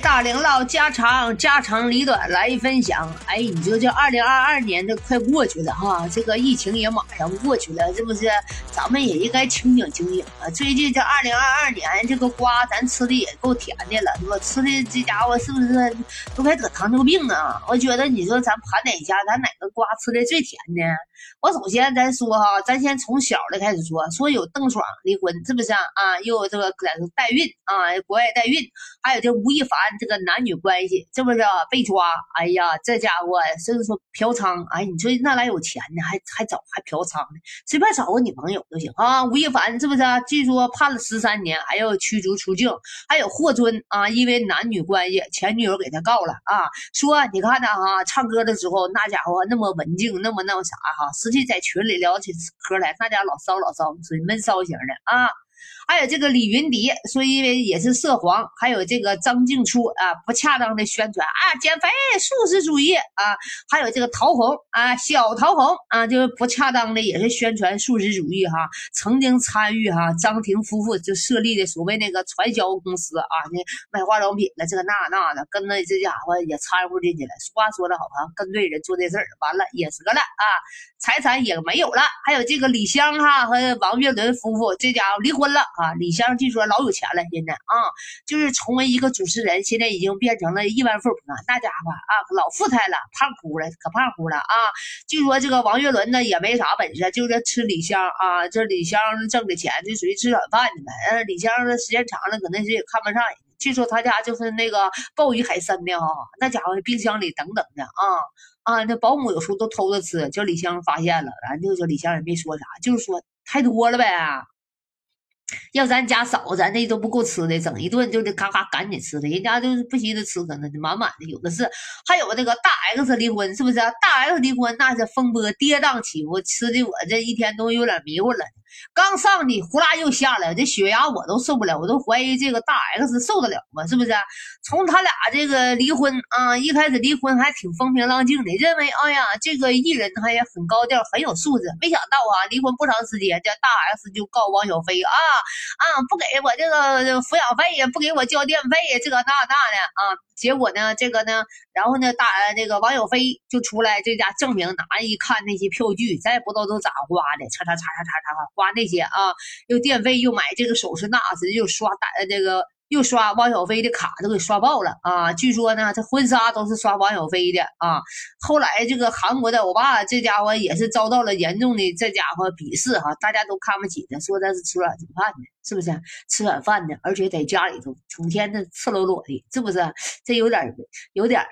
大领导家长家长里短来分享。哎，你说这二零二二年这快过去了哈，这个疫情也马上过去了，是不是？咱们也应该清醒清醒啊！最近这二零二二年这个瓜咱吃的也够甜的了，是吧？吃的这家伙是不是都快得糖尿病啊？我觉得你说咱盘点一下，咱哪个瓜吃的最甜呢？我首先咱说哈，咱先从小的开始说，说有邓爽离婚是不是啊？啊，又这个在代孕啊，国外代孕，还有这吴亦凡这个男女关系是不是啊被抓？哎呀，这家伙甚至说嫖娼，哎，你说那来有钱呢，还还找还嫖娼呢？随便找个女朋友都行啊。吴亦凡是不是啊？据说判了十三年，还要驱逐出境。还有霍尊啊，因为男女关系，前女友给他告了啊，说你看他哈，唱歌的时候那家伙那么文静，那么那么啥哈，实际在群里聊起嗑来，那家老骚老骚，属于闷骚型的啊。还有这个李云迪，说因为也是涉黄，还有这个张静初啊，不恰当的宣传啊，减肥素食主义啊，还有这个陶虹啊，小陶虹啊，就是不恰当的也是宣传素食主义哈，曾经参与哈张庭夫妇就设立的所谓那个传销公司啊，那卖化妆品的这个那那的，跟那这家伙也掺和进去了。俗话说的好啊，跟对人做这事儿，完了也折了啊，财产也没有了。还有这个李湘哈和王岳伦夫妇，这家伙离婚了。啊，李湘据说老有钱了，现在啊，就是成为一个主持人，现在已经变成了亿万富婆。那家伙啊，老富态了，胖乎了，可胖乎了啊！据说这个王岳伦呢也没啥本事，就是吃李湘啊，这李湘挣的钱就属于吃软饭的呗。李湘时间长了，可能是也看不上人。据说他家就是那个鲍鱼海参的哈，那家伙冰箱里等等的啊啊，那保姆有时候都偷着吃，叫李湘发现了，然后就说李湘也没说啥，就是说太多了呗。要咱家少，咱那都不够吃的，整一顿就得咔咔赶紧吃的。人家就是不稀得吃，可能满满的，有的是。还有那个大 X 离婚，是不是？大 X 离婚那是风波跌宕起伏，吃的我这一天都有点迷糊了。刚上去，呼啦又下来，这血压我都受不了，我都怀疑这个大 X 受得了吗？是不是？从他俩这个离婚啊，一开始离婚还挺风平浪静的，认为哎呀，这个艺人他也很高调，很有素质。没想到啊，离婚不长时间，这大 X 就告王小飞啊啊，不给我这个抚养费呀，不给我交电费呀，这个那那的啊。结果呢，这个呢，然后呢，大那个王小飞就出来这家证明，拿一看那些票据，咱也不知道都咋花的，叉叉叉叉叉叉花那些啊，又电费又买这个首饰那是又刷打这个。又刷汪小菲的卡都给刷爆了啊！据说呢，这婚纱都是刷汪小菲的啊。后来这个韩国的欧巴这家伙也是遭到了严重的这家伙鄙视哈，大家都看不起他，说他是吃软饭的，是不是？吃软饭的，而且在家里头成天的赤裸裸的，是不是？这有点儿有点儿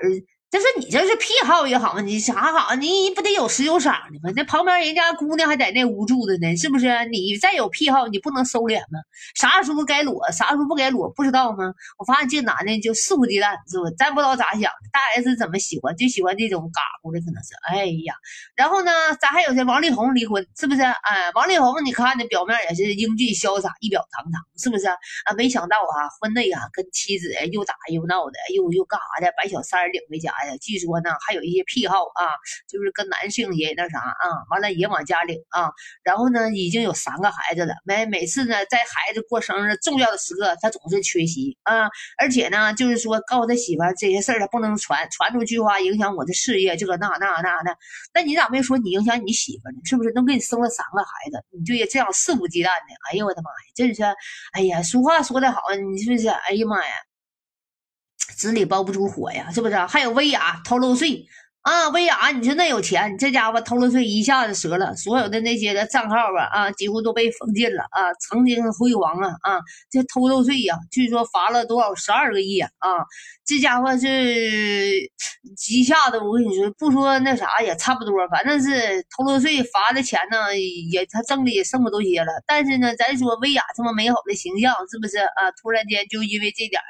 这是你这是癖好也好，你啥好？你不得有时有赏的吗？那旁边人家姑娘还在那屋住着呢，是不是？你再有癖好，你不能收敛吗？啥时候该裸，啥时候不该裸，不知道吗？我发现这男的就肆无忌惮，是不？咱不知道咋想的。大 S 怎么喜欢，就喜欢这种嘎咕的，可能是。哎呀，然后呢，咱还有这王力宏离婚，是不是？哎，王力宏，你看那表面也是英俊潇洒，一表堂堂，是不是？啊，没想到啊，婚内啊，跟妻子又打又闹的，又又干啥的，把小三领回家。哎呀，据说呢，还有一些癖好啊，就是跟男性也那啥啊，完了也往家领啊，然后呢，已经有三个孩子了，每每次呢，在孩子过生日重要的时刻，他总是缺席啊，而且呢，就是说告诉他媳妇这些事儿他不能传，传出去的话影响我的事业，这个那那那那，那你咋没说你影响你媳妇呢？是不是都给你生了三个孩子，你就这样肆无忌惮的？哎呦我的妈呀，真是，哎呀，俗话说得好，你是不是？哎呀妈呀！纸里包不住火呀，是不是？还有薇娅偷漏税啊，薇娅，你说那有钱，这家伙偷了税一下子折了，所有的那些的账号吧啊，几乎都被封禁了啊，曾经辉煌啊啊，这偷漏税呀，据说罚了多少十二个亿啊，这家伙是一下子，我跟你说，不说那啥也差不多，反正是偷漏税罚的钱呢，也他挣的也剩不多些了。但是呢，咱说薇娅这么美好的形象，是不是啊？突然间就因为这点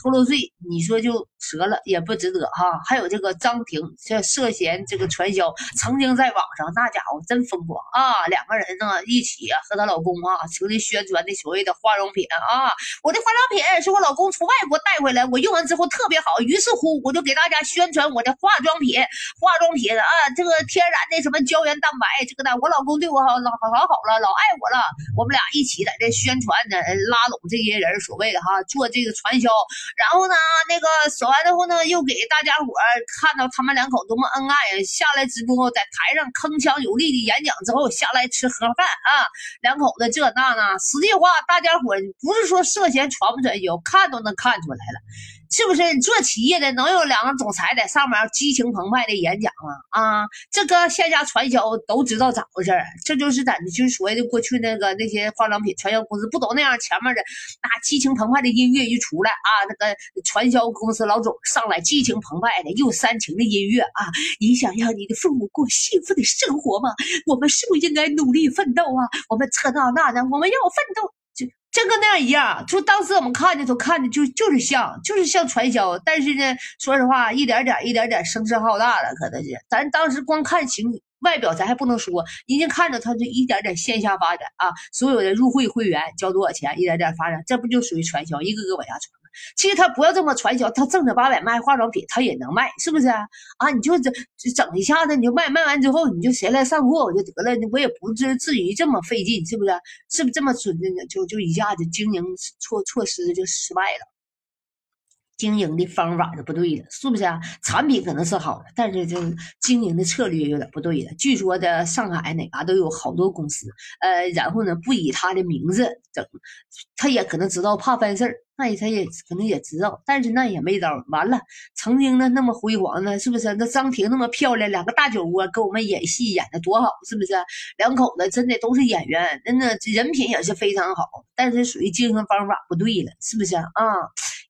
偷漏税，你说就折了，也不值得哈。还有这个张庭，这。涉嫌这个传销，曾经在网上那家伙真疯狂啊！两个人呢一起和她老公啊，成立宣传的所谓的化妆品啊，我的化妆品是我老公从外国带回来，我用完之后特别好，于是乎我就给大家宣传我的化妆品，化妆品啊，这个天然的什么胶原蛋白，这个的，我老公对我好老好好了，老爱我了，我们俩一起在这宣传呢，拉拢这些人，所谓的哈做这个传销，然后呢那个说完之后呢，又给大家伙看到他们两口多么恩爱呀，下来直播在台上铿锵有力的演讲之后，下来吃盒饭啊，两口子这那那，实际话大家伙不是说涉嫌传不传销，看都能看出来了。是不是你做企业的能有两个总裁在上面激情澎湃的演讲吗？啊，这个线下传销都知道咋回事儿这就是咱就是所谓的过去那个那些化妆品传销公司不都那样？前面的那激情澎湃的音乐一出来啊，那个传销公司老总上来激情澎湃的又煽情的音乐啊，你想让你的父母过幸福的生活吗？我们是不是应该努力奋斗啊？我们这那那的，我们要奋斗。真跟那样一样，就当时我们看的都看的就就是像，就是像传销。但是呢，说实话，一点点一点点声势浩大了，可能是咱当时光看情外表，咱还不能说，人家看着他就一点点线下发展啊，所有的入会会员交多少钱，一点点发展，这不就属于传销，一个个往下传。其实他不要这么传销，他正经八百卖化妆品，他也能卖，是不是啊？啊，你就整整一下子，你就卖卖完之后，你就谁来上货我就得了，我也不至至于这么费劲，是不是？是不是这么准的？就就一下子经营措措施就失败了，经营的方法就不对了，是不是啊？产品可能是好的，但是这经营的策略有点不对了。据说的上海哪嘎都有好多公司，呃，然后呢不以他的名字整，他也可能知道怕犯事儿。那他也可能也知道，但是那也没招。完了，曾经呢那么辉煌呢，是不是？那张婷那么漂亮，两个大酒窝给我们演戏演的多好，是不是？两口子真的都是演员，真的人品也是非常好，但是属于经营方法不对了，是不是啊？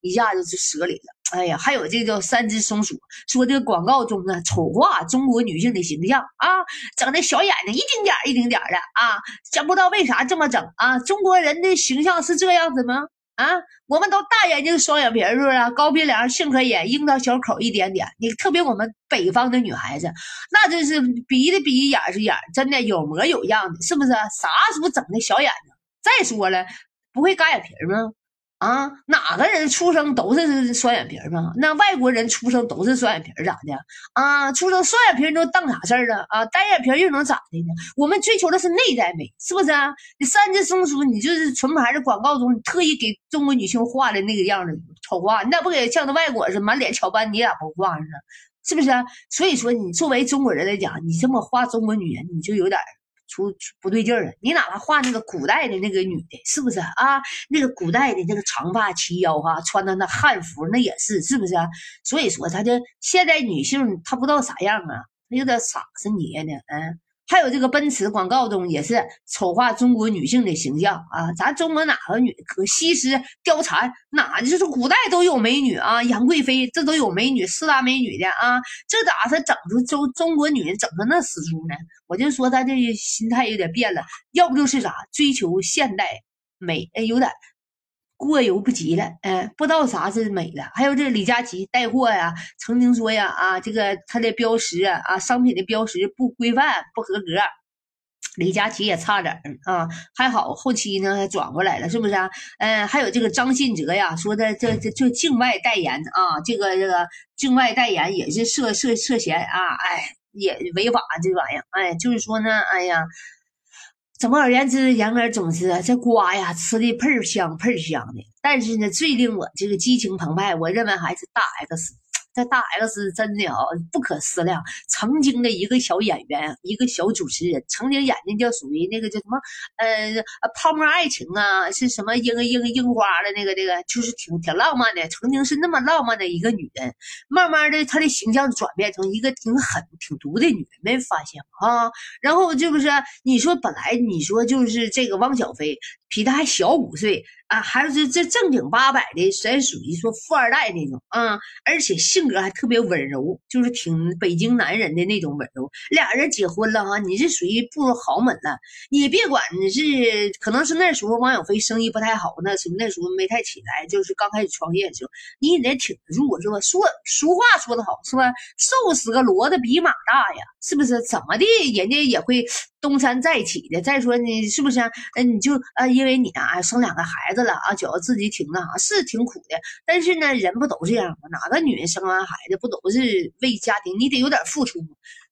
一下子就折里了。哎呀，还有这个叫三只松鼠，说这个广告中呢丑化中国女性的形象啊，整的小眼睛一丁点一丁点的啊，真不知道为啥这么整啊？中国人的形象是这样子吗？啊，我们都大眼睛、双眼皮，是不是？高鼻梁、杏核眼、樱桃小口一点点。你特别我们北方的女孩子，那真是鼻的鼻，眼是眼，真的有模有样的，是不是？啥时候整的小眼睛？再说了，不会嘎眼皮吗？啊，哪个人出生都是双眼皮儿吗？那外国人出生都是双眼皮儿咋的？啊，出生双眼皮都当啥事儿了？啊，单眼皮又能咋的呢？我们追求的是内在美，是不是啊？你三只松鼠，你就是纯牌的广告中，特意给中国女性画的那个样子丑化，你咋不给像那外国似的满脸翘斑？你咋不画上呢？是不是？所以说，你作为中国人来讲，你这么画中国女人，你就有点儿。出不对劲儿了，你哪怕画那个古代的那个女的，是不是啊？那个古代的那个长发齐腰哈，穿的那汉服，那也是，是不是啊？所以说，她这现代女性她不知道啥样啊，她有点傻子捏的，嗯。还有这个奔驰广告中也是丑化中国女性的形象啊！咱中国哪个女可西施、貂蝉哪就是古代都有美女啊？杨贵妃这都有美女，四大美女的啊！这咋是整出中中国女人整成那死猪呢？我就说她这心态有点变了，要不就是啥追求现代美，哎，有点。过犹不及了，哎，不知道啥是美了。还有这李佳琦带货呀，曾经说呀，啊，这个他的标识啊，啊，商品的标识不规范、不合格，李佳琦也差点儿啊，还好后期呢转过来了，是不是啊？嗯，还有这个张信哲呀，说的这这这境外代言啊，这个这个境外代言也是涉涉涉嫌啊，哎，也违法这玩意儿，哎，就是说呢，哎呀。总而言之，言而总之，这瓜呀吃的倍儿香，倍儿香的。但是呢，最令我这个激情澎湃，我认为还是大 X。这大 X 真的啊，不可思量。曾经的一个小演员，一个小主持人，曾经演的叫属于那个叫什么，呃，泡沫爱情啊，是什么樱樱樱花的那个那个，就是挺挺浪漫的。曾经是那么浪漫的一个女人，慢慢的她的形象转变成一个挺狠、挺毒的女人，没发现吗？啊，然后这不是你说本来你说就是这个汪小菲，比他还小五岁。啊，还是这正经八百的，咱属于说富二代那种啊，而且性格还特别温柔，就是挺北京男人的那种温柔。俩人结婚了哈，你是属于步入豪门了。你别管你是，可能是那时候王小飞生意不太好，那时候那时候没太起来，就是刚开始创业的时候，你也得挺得住是吧？说俗话说得好是吧？瘦死个骡子比马大呀，是不是？怎么的，人家也会。东山再起的，再说你是不是？嗯，你就啊，因为你啊生两个孩子了啊，觉得自己挺那啥，是挺苦的。但是呢，人不都这样吗？哪个女人生完孩子不都是为家庭？你得有点付出？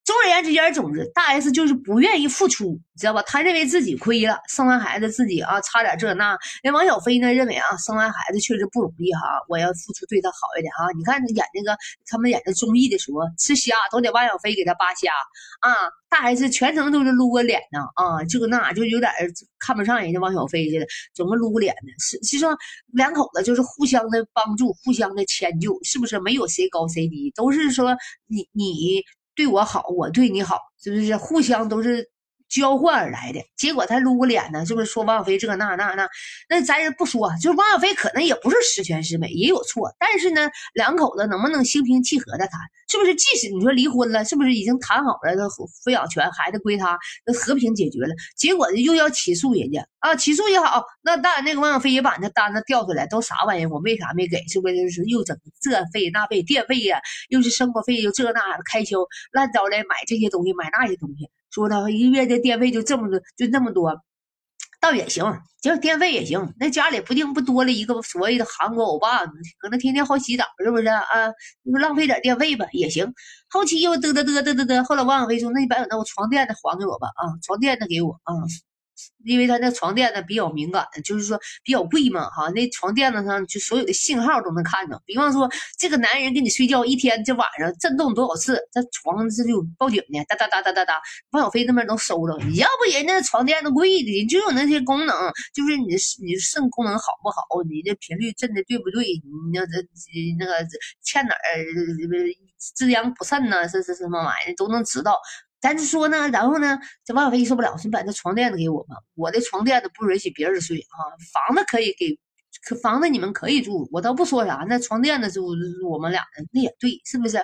总而言之，言而总之，大 S 就是不愿意付出，你知道吧？他认为自己亏了，生完孩子自己啊差点这那。那王小飞呢，认为啊生完孩子确实不容易哈，我要付出对他好一点哈。你看演那个他们演的综艺的时候，吃虾都得王小飞给他扒虾啊，大 S 全程都是撸个脸呢啊，这个那就有点看不上人家王小飞似的，总么撸个脸呢？是其实两口子就是互相的帮助，互相的迁就，是不是？没有谁高谁低，都是说你你。对我好，我对你好，是不是互相都是交换而来的？结果他撸个脸呢，是不是说王小飞这那那那？那咱也不说，就是王小飞可能也不是十全十美，也有错。但是呢，两口子能不能心平气和的谈？是不是？即使你说离婚了，是不是已经谈好了？那抚养权孩子归他，那和平解决了。结果又要起诉人家啊！起诉也好，那当然那个王小飞也把那单子调出来，都啥玩意？我为啥没给？是不是？又整这费那费，电费呀，又是生活费，又这那开销乱糟的，买这些东西，买那些东西，说他一个月的电费就这么多，就那么多。倒也行，就电费也行。那家里不定不多了一个所谓的韩国欧巴，可能天天好洗澡，是不是啊？你说浪费点电费吧，也行。后期又嘚嘚嘚嘚嘚嘚，后来王小飞说：“那你把那我床垫子还给我吧，啊，床垫子给我啊。”因为他那床垫子比较敏感，就是说比较贵嘛，哈，那床垫子上就所有的信号都能看着。比方说，这个男人跟你睡觉一天，这晚上震动多少次，这床这就报警呢，哒哒哒哒哒哒。王小飞那边都收着，你要不人家床垫子贵的，就有那些功能，就是你你肾功能好不好，你这频率震的对不对，你那这那个欠哪儿滋阳补肾呢，是是什么玩意都能知道。咱就说呢，然后呢，这王小飞受不了，说把那床垫子给我吧，我的床垫子不允许别人睡啊，房子可以给。可房子你们可以住，我倒不说啥。那床垫子住我们俩的，那也对，是不是？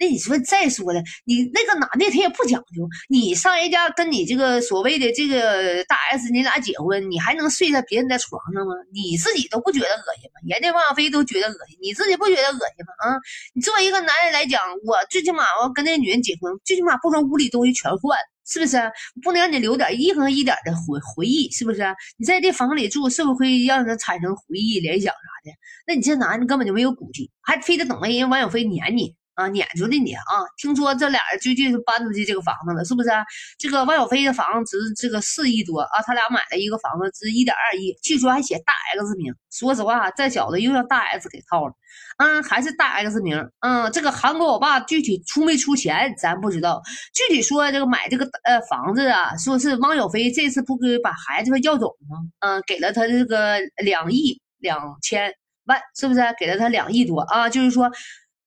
那你说再说了，你那个男的他也不讲究，你上人家跟你这个所谓的这个大 S，你俩结婚，你还能睡在别人的床上吗？你自己都不觉得恶心吗？人家王小飞都觉得恶心，你自己不觉得恶心吗？啊，你作为一个男人来讲，我最起码我跟那女人结婚，最起码不说屋里东西全换。是不是不能让你留点一横一点的回回忆？是不是？你在这房里住，是不是会让人产生回忆、联想啥的？那你这男的根本就没有骨气，还非得等人家王小飞撵你。啊，撵出的你啊！听说这俩人最近是搬出去这个房子了，是不是？这个汪小飞的房子值这个四亿多啊，他俩买了一个房子值一点二亿，据说还写大 X 名。说实话，这小子又让大 S 给套了，嗯，还是大 X 名。嗯，这个韩国欧巴具体出没出钱咱不知道，具体说这个买这个呃房子啊，说是汪小菲这次不给把孩子要走吗？嗯，给了他这个两亿两千万，是不是？给了他两亿多啊，就是说。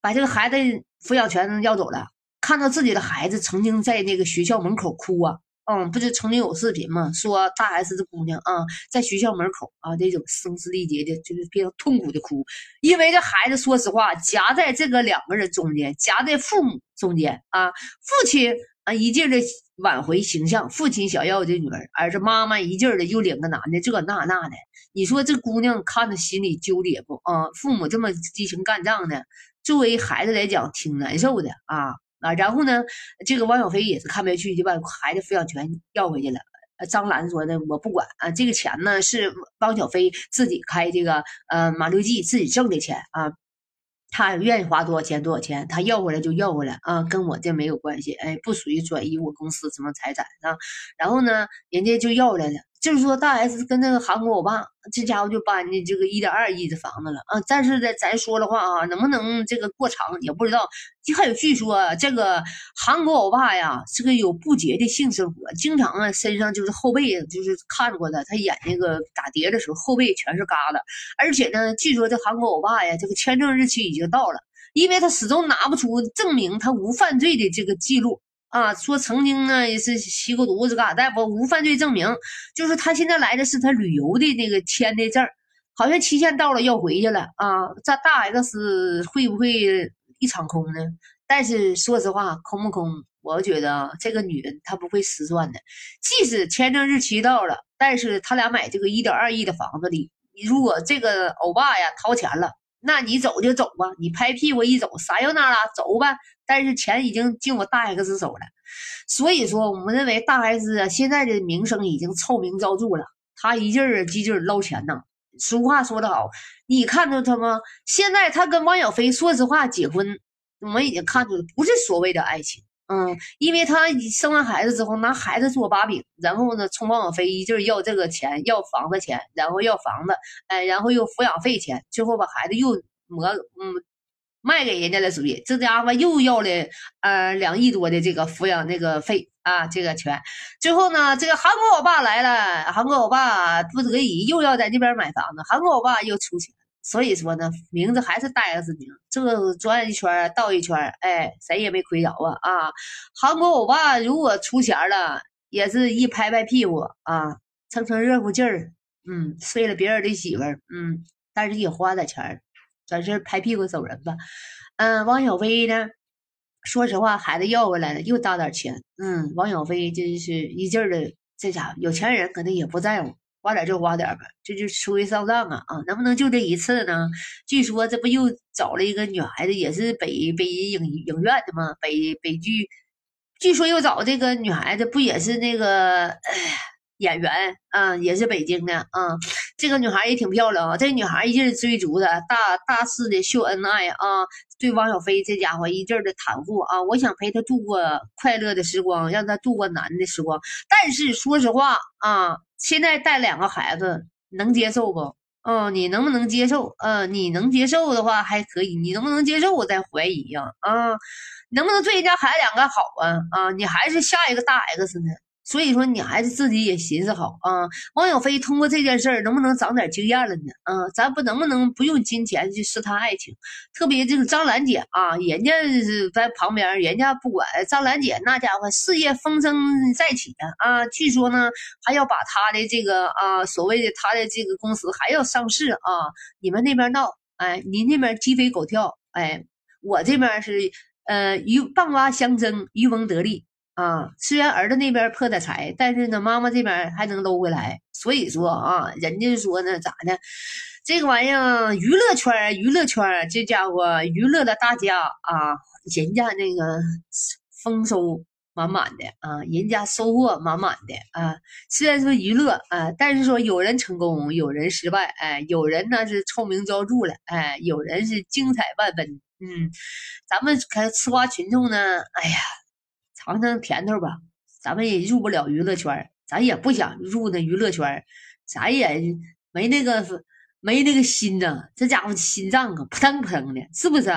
把这个孩子抚养权要走了，看到自己的孩子曾经在那个学校门口哭啊，嗯，不就曾经有视频吗？说大 S 这姑娘啊，在学校门口啊，那种声嘶力竭的，就是非常痛苦的哭，因为这孩子说实话夹在这个两个人中间，夹在父母中间啊，父亲啊一劲的挽回形象，父亲想要这女儿，而是妈妈一劲的又领个男的，这那那的，你说这姑娘看着心里纠结不啊？父母这么激情干仗的。作为孩子来讲，挺难受的啊啊！然后呢，这个汪小菲也是看不下去，就把孩子抚养权要回去了。张兰说的，我不管啊，这个钱呢是汪小菲自己开这个呃马六记自己挣的钱啊，他愿意花多少钱多少钱，他要回来就要回来啊，跟我这没有关系，哎，不属于转移我公司什么财产啊。然后呢，人家就要来了。就是说，大 S 跟那个韩国欧巴，这家伙就搬进这个一点二亿的房子了啊！但是呢，咱说的话啊，能不能这个过长也不知道。还有据说，这个韩国欧巴呀，是个有不洁的性生活，经常啊身上就是后背，就是看过的，他演那个打碟的时候，后背全是疙瘩。而且呢，据说这韩国欧巴呀，这个签证日期已经到了，因为他始终拿不出证明他无犯罪的这个记录。啊，说曾经呢也是吸过毒是干啥？但不无犯罪证明，就是他现在来的是他旅游的那个签的证，好像期限到了要回去了啊。这大 X 会不会一场空呢？但是说实话，空不空？我觉得这个女人她不会失算的，即使签证日期到了，但是他俩买这个一点二亿的房子里，如果这个欧巴呀掏钱了，那你走就走吧，你拍屁股一走，啥又那啦，走吧。但是钱已经进我大 X 手了，所以说我们认为大 X 啊现在的名声已经臭名昭著了，他一劲儿一劲儿捞钱呢。俗话说得好，你看着他吗？现在他跟汪小菲，说实话结婚，我们已经看出了不是所谓的爱情。嗯，因为他生完孩子之后拿孩子做把柄，然后呢，冲王小飞一劲要这个钱，要房子钱，然后要房子，哎，然后又抚养费钱，最后把孩子又磨，嗯，卖给人家了，属于这家伙又要了呃两亿多的这个抚养那个费啊，这个钱。最后呢，这个韩国欧巴来了，韩国欧巴不得已又要在这边买房子，韩国欧巴又出钱。所以说呢，名字还是大 S 名，这个转一圈倒一圈，哎，谁也没亏着啊啊！韩国欧巴如果出钱了，也是一拍拍屁股啊，蹭蹭热乎劲儿，嗯，睡了别人的媳妇儿，嗯，但是也花点钱，转身拍屁股走人吧。嗯，王小飞呢，说实话，孩子要回来了，又大点钱，嗯，王小飞真是一劲儿的，这家伙有钱人可能也不在乎。花点就花点吧，这就出于上当啊啊！能不能就这一次呢？据说这不又找了一个女孩子，也是北北影影院的吗？北北剧，据说又找这个女孩子，不也是那个演员啊？也是北京的啊。这个女孩也挺漂亮啊。这女孩一劲追逐的，大大肆的秀恩爱啊，对汪小菲这家伙一劲的袒护啊。我想陪他度过快乐的时光，让他度过难的时光。但是说实话啊。现在带两个孩子能接受不？嗯，你能不能接受？嗯，你能接受的话还可以，你能不能接受？我在怀疑呀，啊，能不能对人家孩子两个好啊？啊，你还是下一个大 X 呢？所以说，你还是自己也寻思好啊。王小飞通过这件事儿，能不能长点经验了呢？啊，咱不能不能不用金钱去试探爱情？特别这个张兰姐啊，人家是在旁边，人家不管。张兰姐那家伙事业风生再起的啊，据说呢还要把他的这个啊所谓的他的这个公司还要上市啊。你们那边闹，哎，您那边鸡飞狗跳，哎，我这边是呃渔棒蛙相争，渔翁得利。啊，虽然儿子那边破点财，但是呢，妈妈这边还能搂回来。所以说啊，人家说呢，咋的？这个玩意儿，娱乐圈，娱乐圈，这家伙娱乐了大家啊，人家那个丰收满满的啊，人家收获满满的啊。虽然说娱乐啊，但是说有人成功，有人失败，哎，有人呢是臭名昭著了，哎，有人是精彩万分。嗯，咱们看吃瓜群众呢，哎呀。尝尝甜头吧，咱们也入不了娱乐圈，咱也不想入那娱乐圈，咱也没那个没那个心呐。这家伙心脏啊，扑腾扑腾的，是不是？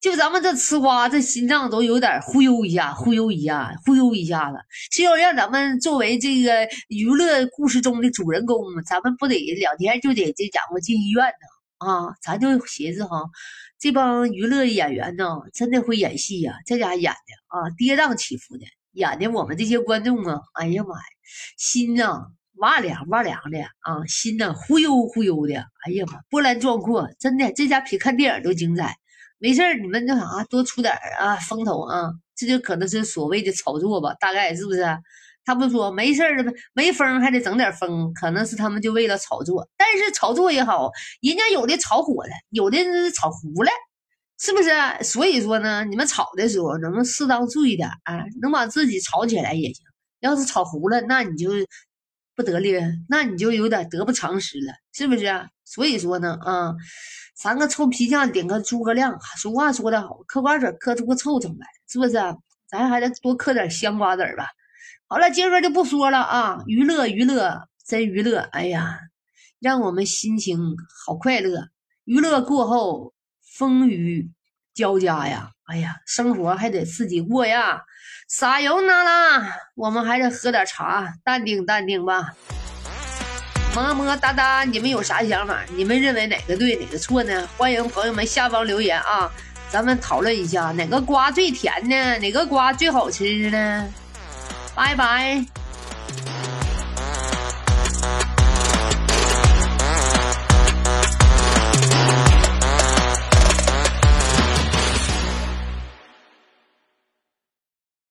就咱们这吃瓜，这心脏都有点忽悠一下，忽悠一下，忽悠一下子。就要让咱们作为这个娱乐故事中的主人公，咱们不得两天就得这家伙进医院呢？啊，咱就寻思哈。这帮娱乐演员呢，真的会演戏呀！这家演的啊，跌宕起伏的，演的我们这些观众啊，哎呀妈呀，心呐哇凉哇凉的啊，心呐忽悠忽悠的，哎呀妈，波澜壮阔，真的，这家比看电影都精彩。没事你们那啥多出点啊风头啊，这就可能是所谓的炒作吧，大概是不是？他不说没事儿的没风还得整点风，可能是他们就为了炒作。但是炒作也好，人家有的炒火了，有的炒糊了，是不是？所以说呢，你们炒的时候能适当注意点啊，能把自己炒起来也行。要是炒糊了，那你就不得了，那你就有点得不偿失了，是不是？所以说呢，啊，三个臭皮匠顶个诸葛亮，俗话说得好，嗑瓜子嗑出个臭虫来，是不是？咱还得多嗑点香瓜子吧。好了，今儿个就不说了啊！娱乐娱乐，真娱乐！哎呀，让我们心情好快乐。娱乐过后，风雨交加呀！哎呀，生活还得自己过呀。撒油那拉，我们还得喝点茶，淡定淡定吧。么么哒哒，你们有啥想法？你们认为哪个对哪个错呢？欢迎朋友们下方留言啊！咱们讨论一下哪个瓜最甜呢？哪个瓜最好吃呢？拜拜。